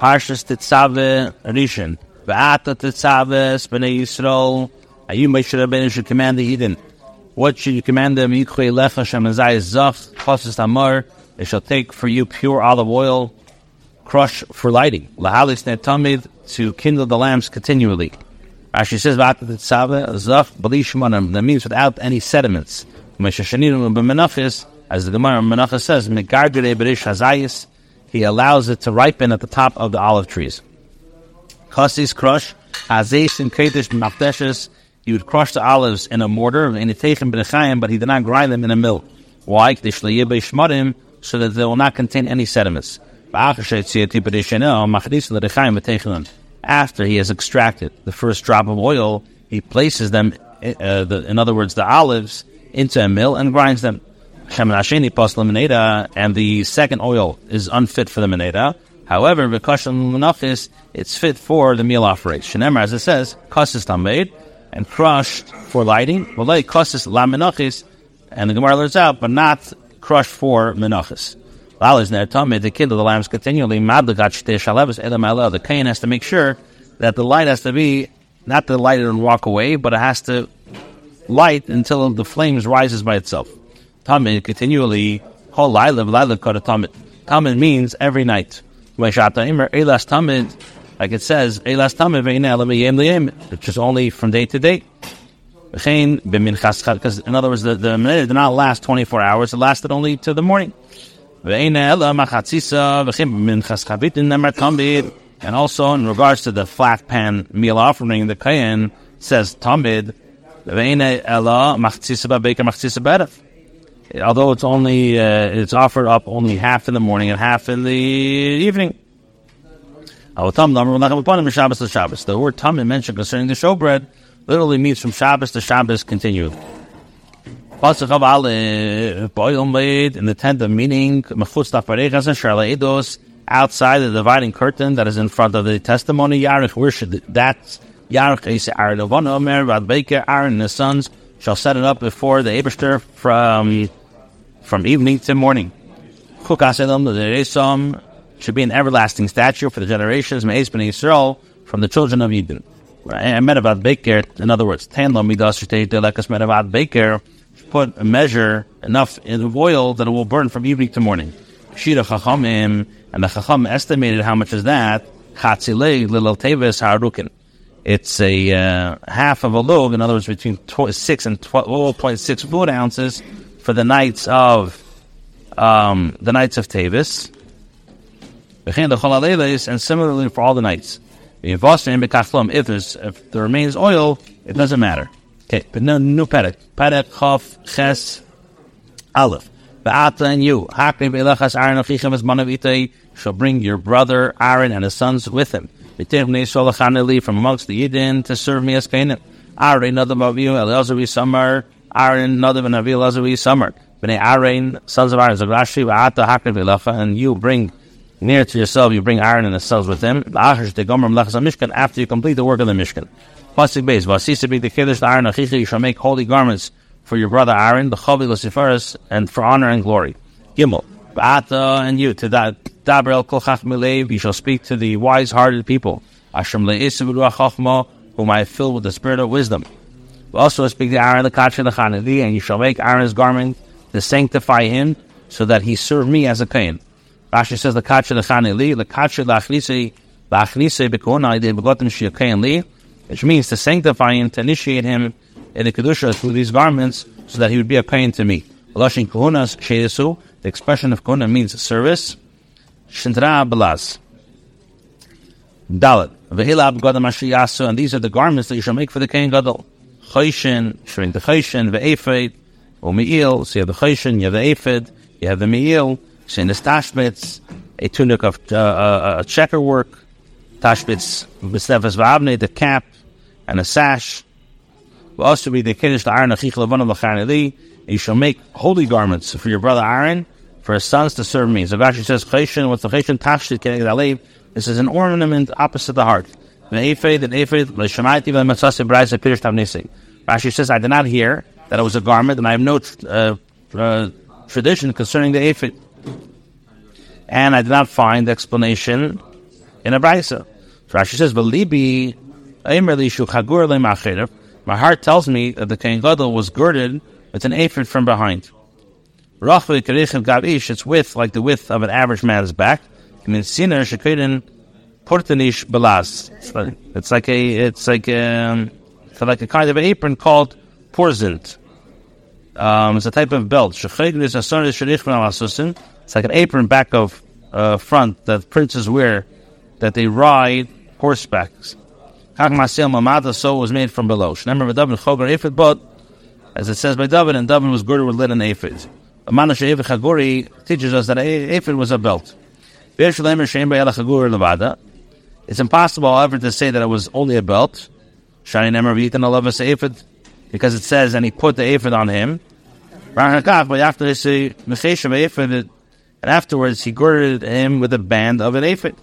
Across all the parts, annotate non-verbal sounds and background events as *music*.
Parshas Tetzave Rishon. V'ata Tetzave B'nei Yisrael. You, Moshe Rabbeinu, should command the Yidden. What should you command them? Yichvei lecha shemazai zach chasis amar. They shall take for you pure olive oil, crush for lighting. Lahalis tamid to kindle the lamps continually. Rashi says v'ata Tetzave zach b'li shemanim. That means without any sediments. Moshe Shanirim b'menachis, as the Gemara Menachas says, megardere b'rish hazayis he allows it to ripen at the top of the olive trees. Chasis crush, hazes and kedish mafdeshes, he would crush the olives in a mortar, and but he did not grind them in a mill. Why? So that they will not contain any sediments. After he has extracted the first drop of oil, he places them, uh, the, in other words, the olives, into a mill and grinds them. Shemen Hasheni Meneda, and the second oil is unfit for the Meneda. However, Vikashim Menachis, it's fit for the meal operation. Shenemar, as it says, Kasis Tamed, and crushed for lighting. Like Kasis La and the Gemara learns out, but not crushed for Menachis. Lalas Ner Tamed, the kid of the lambs continually, Madlagat Shtei Shalevis Elam The Kain has to make sure that the light has to be, not to light it and walk away, but it has to light until the flames rises by itself. Tamid continually whole laila laila kara tamid. Tamid means every night. Shata imer elas tamid, like it says elas tamid ve'ina which is only from day to day. Because in other words, the the minute did not last twenty four hours; it lasted only to the morning. And also in regards to the flat pan meal offering, the kayan says tamid although it's only uh, it's offered up only half in the morning and half in the evening. The word tamim mentioned concerning the showbread literally means from Shabbos to Shabbos continually. In the tent of meaning, outside the dividing curtain that is in front of the testimony, Yarich, where should that Yarich is Aaron Aaron and his sons shall set it up before the Abishter from from evening to morning. the should be an everlasting statue for the generations from the children of Yidden. Medavad Beker, in other words, Medavad Beker, put a measure enough in oil that it will burn from evening to morning. Shira Chachamim, and the Chacham estimated how much is that? Chatzile Lilal Teves Harukin. It's a uh, half of a loaf, in other words, between tw- 6 and 12.6 food ounces for the nights of um, the nights of Tavis, and similarly for all the nights. If there's if there remains oil, it doesn't matter. Okay, but no new perek. Perek chaf ches aleph. Ba'ata and you, hakriv elachas Aaron achichem as manav shall bring your brother Aaron and his sons with him. From amongst the Yidden to serve me as Canaan. Aaron, another of you, Elazar, Samar, Aaron, Nadav, and Avi Lazarus Summer. Bnei Aaron, sons of Aaron, Zagrashi, Va'ata Hakar Vilacha, and you bring near to yourself, you bring Aaron and the sons with him. After you complete the work of the Mishkan. Pasik base, Vasisa be the Kiddush, Aaron, Achicha, you shall make holy garments for your brother Aaron, the Chavi, Luciferus, and for honor and glory. Gimel, Ba'ata, and you, to that, Dabrel, Kol Chachmilev, you shall speak to the wise-hearted people. Ashram Le'isiv, Ruach whom I filled with the spirit of wisdom. Also speak to Aaron the Kacha the Chanadi, and you shall make Aaron's garment to sanctify him, so that he serve me as a Kain. Rashi says the Kacha the Chanadi, the Kacha lachlisi, lachlisi bekona de begotten shiyakain li, which means to sanctify him, to initiate him in the Kedusha through these garments, so that he would be a Kain to me. Lashin kuhunas shedesu, the expression of kuhuna means service. Shintra balaz. Dalit. Vehilab gadam ashiyasu, and these are the garments that you shall make for the Kain Gadol. Choshen, showing the Choshen, the Ephod, or Me'il. So you have the Choshen, you have the Ephod, you have the Me'il, showing the Tashbitz, a tunic of uh, uh, checker work, Tashbitz, B'Stefas V'Abne, the cap, and a sash. Will also be the Kiddush, the Aaron, Achich of Lachaneli. You shall make holy garments for your brother Aaron, for his sons to serve me. So Rashi says, Choshen, what's the Choshen? Tashbit, Keneged Alev. This is an ornament opposite the heart. Rashi says, I did not hear that it was a garment, and I have no uh, uh, tradition concerning the ephod. And I did not find the explanation in a brisa. So Rashi says, "V'libi shu chagur My heart tells me that the Kohen Gadol was girded with an ephod from behind. It's width like the width of an average man's back. And in It's like a it's like a, um, it's like a kind of an apron called porzint. Um, it's a type of belt. It's like an apron back of uh, front that princes wear that they ride horsebacks. So was made from below. But as it says by David, and David was girded with linen ephod. Manash Chaguri teaches us that ephod was a belt. It's impossible, however, to say that it was only a belt. Shani Nemer V'yitan ephod, because it says, and he put the ephod on him. But after they and afterwards he girded him with a band of an ephod.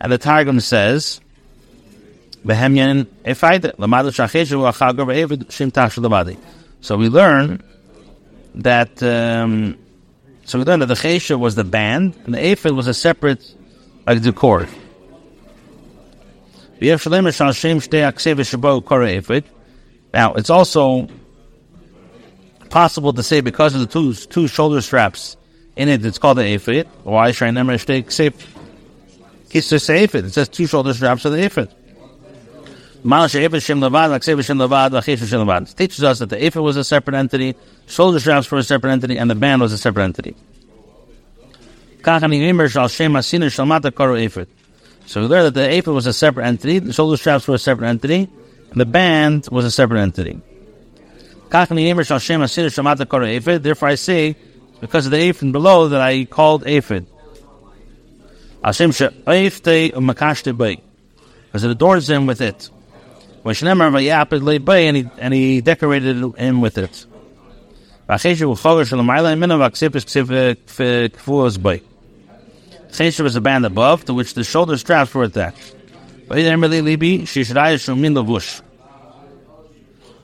And the Targum says, so we learn that um, so that the chesha was the band and the ephod was a separate like the cord. Now it's also possible to say because of the two two shoulder straps in it, it's called the ephod. Why? It says two shoulder straps of the ephod. Teaches us that the Ephod was a separate entity, shoulder straps were a separate entity, and the band was a separate entity. So we learned that the Ephod was a separate entity, the shoulder straps were a separate entity, and the band was a separate entity. Therefore I say, because of the Ephod below, that I called Ephod. Because it adorns him with it and he, and he decorated him with it. Chesha was a band above, to which the shoulder straps were attached.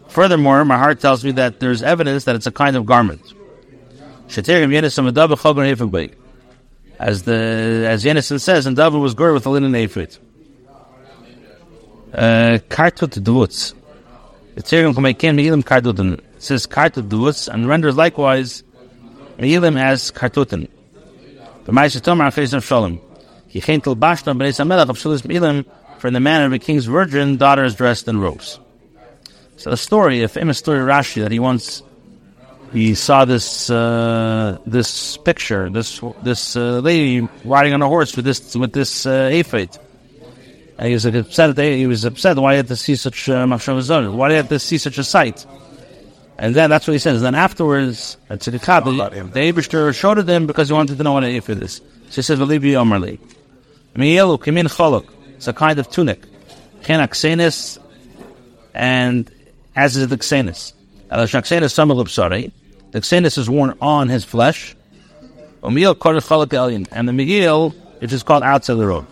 Furthermore, my heart tells me that there's evidence that it's a kind of garment. As the as Yenison says, and David was girded with a linen ephod. Kartut to make Meilim Kartuten. It says Kartut duutz and renders likewise Meilim as Kartuten. The Ma'aseh Tomer Afez of Shalom. He came till Bashta B'nei Samelach of Meilim for in the manner of a king's virgin daughter is dressed in robes. So the story, a famous story Rashi that he once he saw this uh, this picture, this this uh, lady riding on a horse with this with this uh. And he was upset. He was upset. Why he had to see such uh, Why he had to see such a sight? And then that's what he says. Then afterwards, at Tzidikah, the, the Abishter showed it him because he wanted to know what it for this. So he says, "V'libi omerli." Miyelu kimin cholok. It's a kind of tunic. Chenak and as is the ksenis. The ksenis The ksenis is worn on his flesh. And the miyil, which is called outside the road.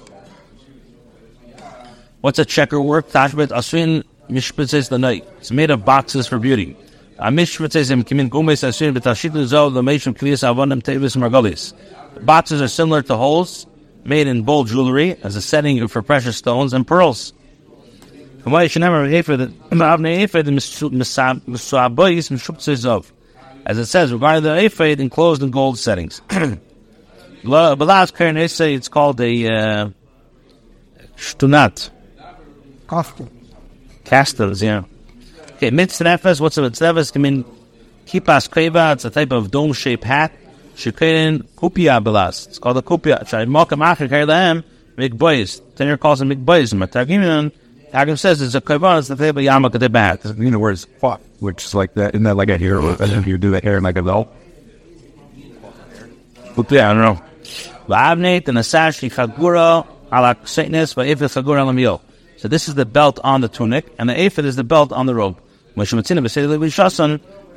What's a checker work? Tashbet Asrin Mishpatzes the night. It's made of boxes for beauty. The boxes are similar to holes made in gold jewelry as a setting for precious stones and pearls. As it says, regarding the ephod enclosed in gold settings. *coughs* It's called a uh. Castle. Castles, yeah. Okay, mitznefes, what's a mitznefes? Come in, kipas kreva, it's a type of dome-shaped hat. Shikerin kupia belas. It's called a kupia. Shai mokam acher kairlahem, mikbois. Tenor calls it mikbois. Matagimion, Targum says it's a kaivan, it's the type of yama bat. You know, where it's fought, which is like that, isn't that like a hair, you do that hair like a belt? Yeah, I don't know. Va'avneit and asash chagura ala kseinis va'ifil chagura lamil. So this is the belt on the tunic, and the ephod is the belt on the robe. As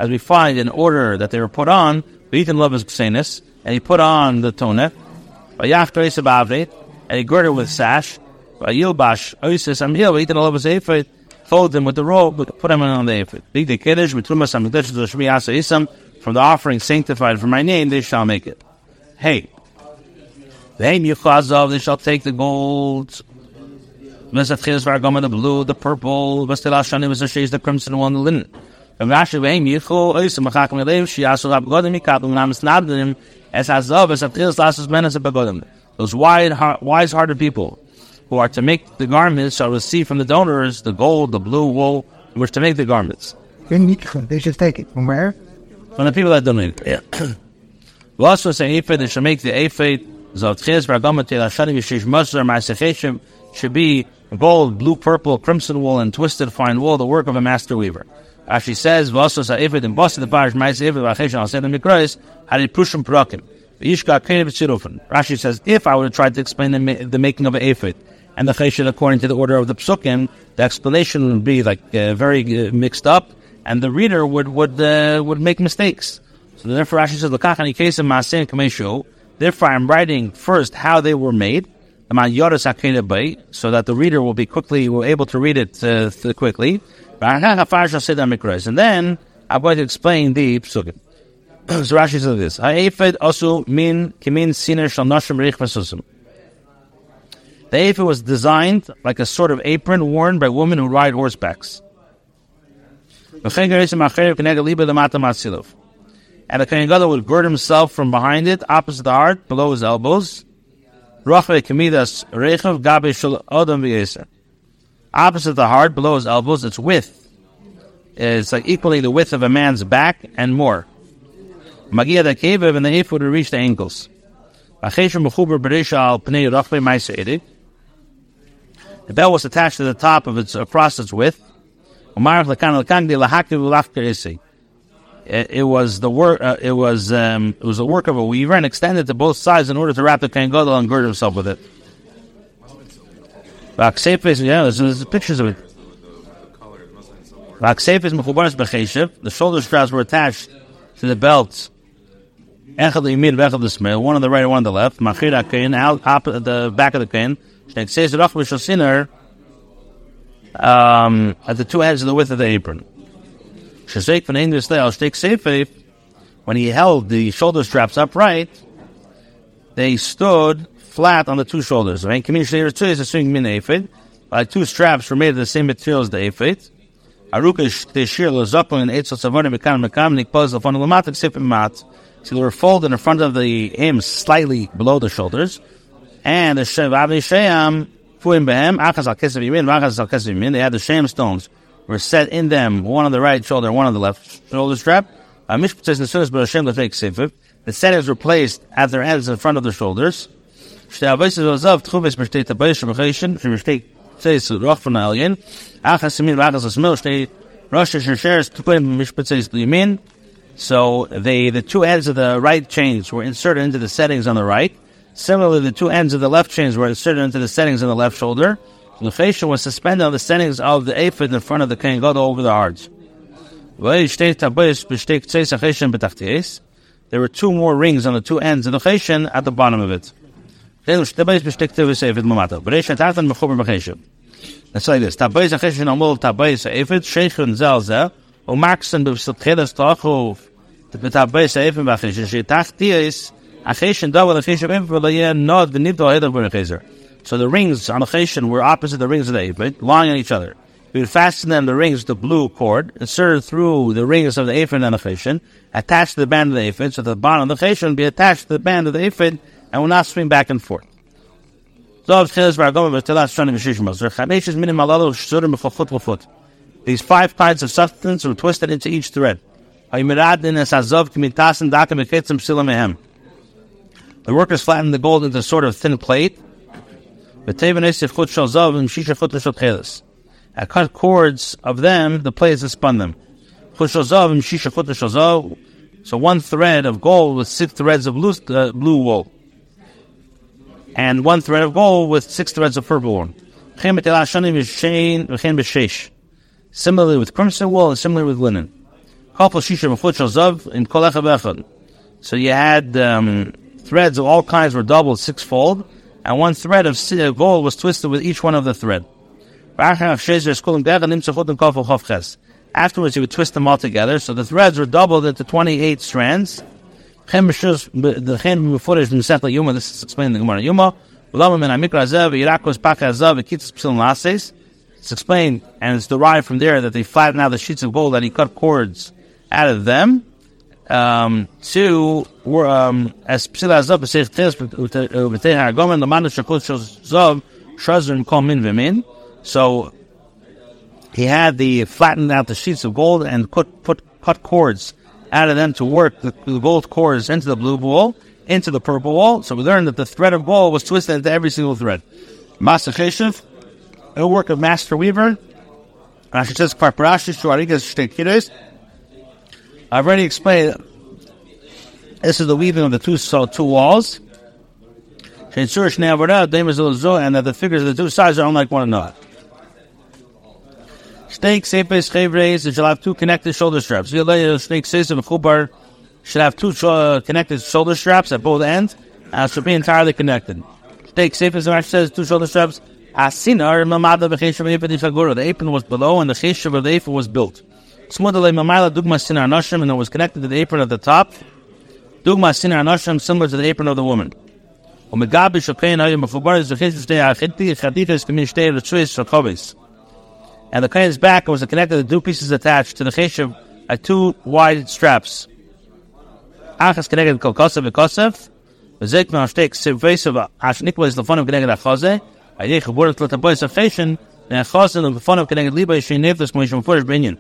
we find in order that they were put on, love his ksenis, and he put on the tunic, and he girded with sash, Yilbash, Oisis, Amhil, ephod, fold him with the robe, put him on the ephod. From the offering sanctified for my name, they shall make it. Hey, they shall take the gold. The blue, the purple, the crimson one, the linen. As Hazav, as Atchilas Lasses Menes Begodim. Those wide, wise-hearted people who are to make the garments shall receive from the donors the gold, the blue wool, which to make the garments. They should take it. From where? From the people that donate. Yeah. *coughs* also say Ephod, they shall make the Ephod, Zavtchiz, Vargomatil, Hashanim, Yishish, Musar, Ma'asecheshim, should be gold, blue, purple, crimson wool, and twisted fine wool, the work of a master weaver. As she says, "Vasos ha'ifid and boss the parish ma'is ifid v'acheshan al sedem mikrois had it pushim prakim." Yishka kenev. Rashi says, if I would have tried to explain the, the making of an ephod and the chesed according to the order of the psukim, the explanation would be like uh, very uh, mixed up, and the reader would would uh, would make mistakes. So therefore, Rashi says, "L'kachani kesim ma'asim kameshu." Therefore, I'm writing first how they were made, so that the reader will be quickly will able to read it uh, quickly. And then I'm going to explain the psukim. *clears throat* so Rashi says this: Ha'efed also min kimin siner shal nashim. The ephod was designed like a sort of apron worn by women who ride horsebacks. And the Kohen would gird himself from behind it, opposite the heart, below his elbows. Opposite the heart, below his elbows, its width is like equally the width of a man's back and more. Magia the kevev and the hip would reach the ankles. The bell was attached to the top of its uh, across its width. It, was the work. Uh, it was um, it was the work of a weaver and extended to both sides in order to wrap the kohen gadol and gird himself with it. Yeah, there's, there's pictures of it. The shoulder straps were attached to the belts Echad Yimid, Echad L'Smil, one on the right, one on the left. Machir HaKain, out, up at the back of the kain. It says Rach V'Shosiner, um, at the two ends of the width of the apron. Seifef, when he held the shoulder straps upright, they stood flat on the two shoulders. Like two straps were made of the same material as the Ephod. Aruka Teshir and they were folded in front of the him slightly below the shoulders. And the Shayam, al Kesav Yimin, they had the sham stones were set in them, one on the right shoulder, one on the left shoulder strap. The settings were placed at their ends in front of the shoulders. So they, the two ends of the right chains were inserted into the settings on the right. Similarly, the two ends of the left chains were inserted into the settings on the left shoulder. The fascia was suspended on the settings of the ephod in front of the king God over the arch. There were two more rings on the two ends of the cheshen at the bottom of it. That's like this. Tabayis acheshen amol tabayis ephod sheichun zelze umaksen b'vsatchedas tachov b'tabayis ephod b'acheshen sheitach tiyis acheshen davar acheshen ephod v'layeh nod v'nivdol hedach b'rechezer. So the rings on the were opposite the rings of the apron, lying on each other. We would fasten them the rings the blue cord, inserted through the rings of the apron and the cheshin, attached to the band of the apron, so the bottom of the cheshin would be attached to the band of the apron and will not swing back and forth. These five kinds of substance were twisted into each thread. The workers flattened the gold into a sort of thin plate. I cut cords of them, the plates that spun them. So one thread of gold with six threads of blue, uh, blue wool. And one thread of gold with six threads of purple wool. Similarly with crimson wool and similarly with linen. So you had um, threads of all kinds were doubled sixfold, and one thread of gold was twisted with each one of the thread. Afterwards, he would twist them all together, so the threads were doubled into 28 strands. This is explained in the Gemara Yuma. It's explained and it's derived from there that they flatten out the sheets of gold and he cut cords out of them. Um, two were um, as p'sil hazav b'seich tes b'tei ha'gomen l'manu shakot zav shazrim kol min v'min. So he had the flattened out the sheets of gold and put put cut cords out of them to work the, the gold cords into the blue ball, into the purple wall. So we learned that the thread of gold was twisted into every single thread. Masa Cheshev, a work of master weaver. Rashi says. I've already explained this is the weaving of the two so two walls. And that the figures of the two sides are unlike one another. Steak, sefes, chevres, shall have two connected shoulder straps. Snake Steak, sefes, chubar should have two uh, connected shoulder straps at both ends, and should be entirely connected. Steak, sefes, the says two shoulder straps. The apron was below, and the cheshav of the apron was built. Smudale, mamala, dugma, sinar, nashim, and it was connected to the apron at the top. Dugma, sinar, nashim, similar to the apron of the woman. ומגבי שוקן היום מחובר לזוכיס שתי החטי, חתיכס כמין שתי רצויס של חובס and the kain's back was connected to two pieces attached to the cheshav at two wide straps. Achas connected kol kosev v'kosev, v'zik ma'ashtek sivvesav ashnikwa is the fun of connected achaze, ayeh chaburat l'taboy safeshin, and achaze the fun of connected liba yishin neflis moishim furish binyan.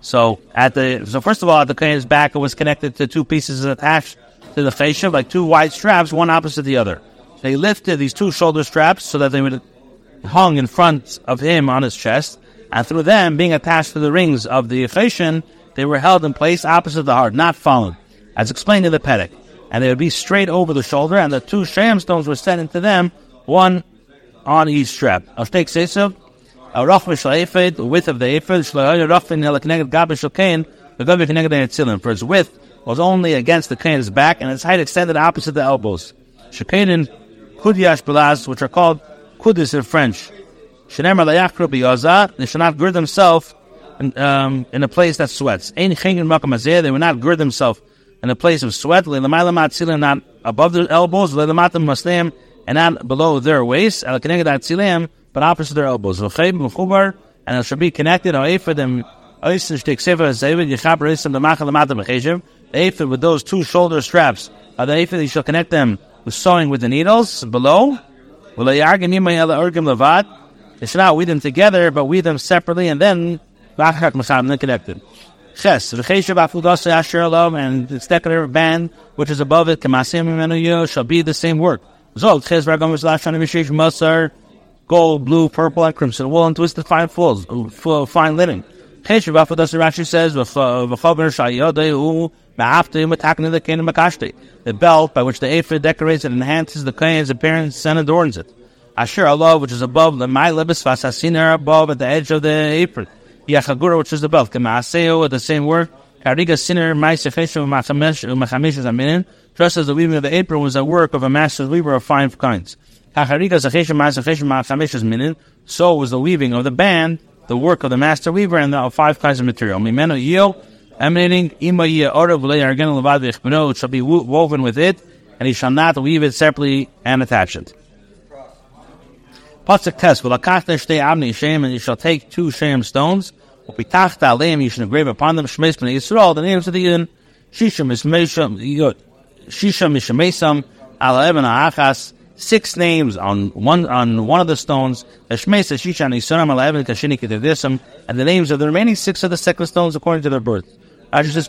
So at the so first of all at the kain's back it was connected to two pieces attached to the cheshav like two wide straps, one opposite the other. They lifted these two shoulder straps so that they would hung in front of him on his chest, and through them being attached to the rings of the Ephesian, they were held in place opposite the heart, not fallen, as explained in the Pedic. And they would be straight over the shoulder, and the two sham stones were set into them, one on each strap. I'll take say so. A rough the width of the ephod, for its width was only against the kain's back, and its height extended opposite the elbows. Shekainin Kudyash Belaz, which are called Kudis in French. Shenemar Layachru Biyaza, they should not gird themselves in, um, in a place that sweats. Ein Chengin Makam they would not gird themselves in a place of sweat, Leilamaylamat Tzilim, not above their elbows, Leilamatam Maslim, and not below their waist, but opposite their elbows. And it should be connected, or Ephraim, Oisin Shtik Sefer Zavid, Yechab Reisim, the the Ephraim with those two shoulder straps, uh, the Ephraim, you shall connect them with sewing with the needles below. They should not weave them together, but weave them separately, and then connected. Ches, and its decorative band, which is above it, shall be the same work. Gold, blue, purple, and crimson wool, and twisted fine folds, fine linen. Rashi says, uh, the belt by which the ephod decorates and enhances the kain's appearance and adorns it. Asher Allah, which is above the my libis above at the edge of the apron. Yachagura, which is the belt. Kamaaseo, with the same word. Kariga sinner, ma'isefeshu umachamish aminin. Just as the weaving of the apron was a work of a master weaver of fine kinds. So was the weaving of the band, the work of the master weaver and the five kinds of material. Mimeno yio, emanating ima it shall be woven with it, and he shall not weave it separately and attach it. Pasuk test, and he shall take two shem stones, v'pitachta aleim, you should engrave upon them, shmeis b'nei Yisrael, the names of the Yidden, shisham ismesham, shisham mishamesam, ala eben ha'achas, six names on one on one of the stones, and the names of the remaining six of the second stones according to their birth. Rashi says,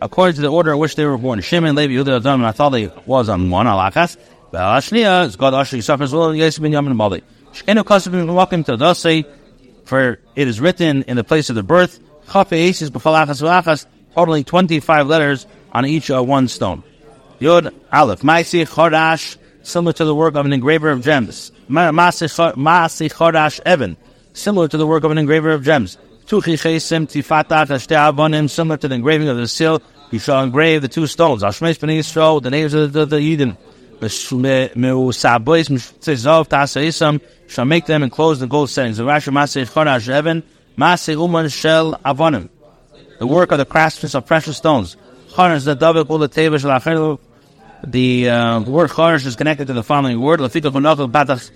according to the order in which they were born. Shimon, Levi, Yehuda, Adam, Naftali was on one, Alachas. Ashliya is God Asher Yisaf as well, Yes, Ben Yamin Mali. Shkenu Kasabim, to Dasi, for it is written in the place of the birth. Totaling 25 letters on each uh, one stone. Yod Aleph. Maisi Chorash, similar to the work of an engraver of gems. Maasi Chorash Evan, similar to the work of an engraver of gems. Tuchi Chesim Tifatach similar to the engraving of the seal. He shall engrave the two stones. Ashmesh Ben Yisrael, the names of the, the Yidden. Shall make them enclosed in gold settings. The Rashi Maasi Chorash Evan, Mase uman shel avonim. The work of the craftsmen of precious stones. Chorash the davik ul teva shel achelu. The uh, word chorash is connected to the following word. Lafika kunachel patach.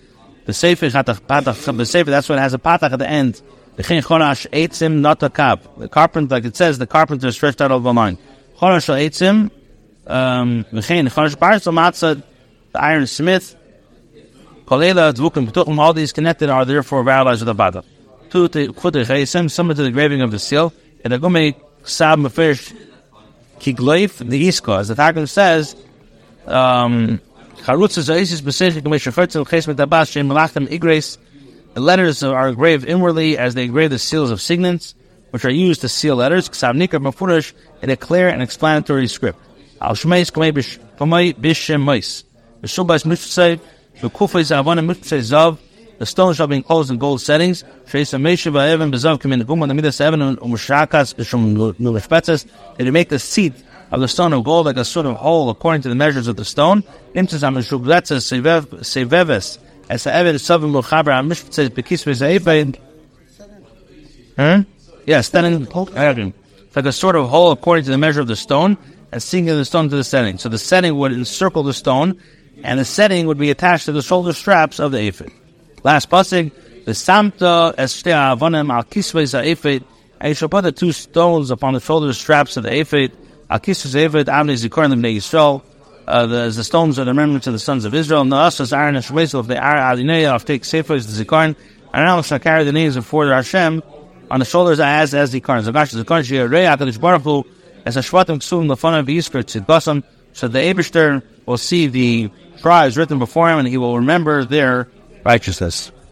The sefer hatach patach. The sefer that's what has a patach at the end. The chen chorash eitzim not a kap. The carpenter, like it says, the carpenter stretched out over the line. Chorash shel eitzim. Um, the chen chorash barzal matzah. The iron smith. Kolela, Dvukim, Petuchim, all these connected are therefore paralyzed with the Bada. Two to Kutr Chaysim, similar to the graving of the seal, and the Gume Sab Mefirish Kigleif, the Iska, as the Targum says, um, Charutz is Aisis Besish, Gume Shafertzel, Chesmet Abbas, Shem Malachim Igres, the letters are engraved inwardly as they engrave the seals of signets, which are used to seal letters, Ksab Nikar Mefurish, in a clear and explanatory script. Al Shmeis Gume Bishem Mais. The Shubas Mitzvah the kufay zavana mitzvah zav. The stone shall be enclosed in gold settings. Sheisa meisha ba'evan bezav in the guma the midas evan umushakas shum nulishpetzes. They make the seat of the stone of gold like a sort of hole according to the measures of the stone. Nimtzas amishubletzes seveves. As the evan savim muchaber amishpetzes bekis v'zeifein. Huh? Yeah, standing It's like a sort of hole according to the measure of the stone, and sinking the stone to the setting. So the setting would encircle the stone, and the setting would be attached to the shoulder straps of the ephod. Last pasig, the eshtei avonim al kisvei ephod, and you shall put the two stones upon the shoulder straps of the ephod. Al kisvei ephod amnei zikorim lebnei Yisrael. Uh, the, the stones are the remembrance of the sons of Israel. and The asas Aaron and Shmuel of the Ar Adinei of take sefer the and now shall carry the names of for Hashem on the shoulders as as zikorin. Zagash zikorin she rei akadish baruch as a shvatim ksum lefanav yiskar tzidbasam. So the Eberster will see the tribes written before him, and he will remember their righteousness.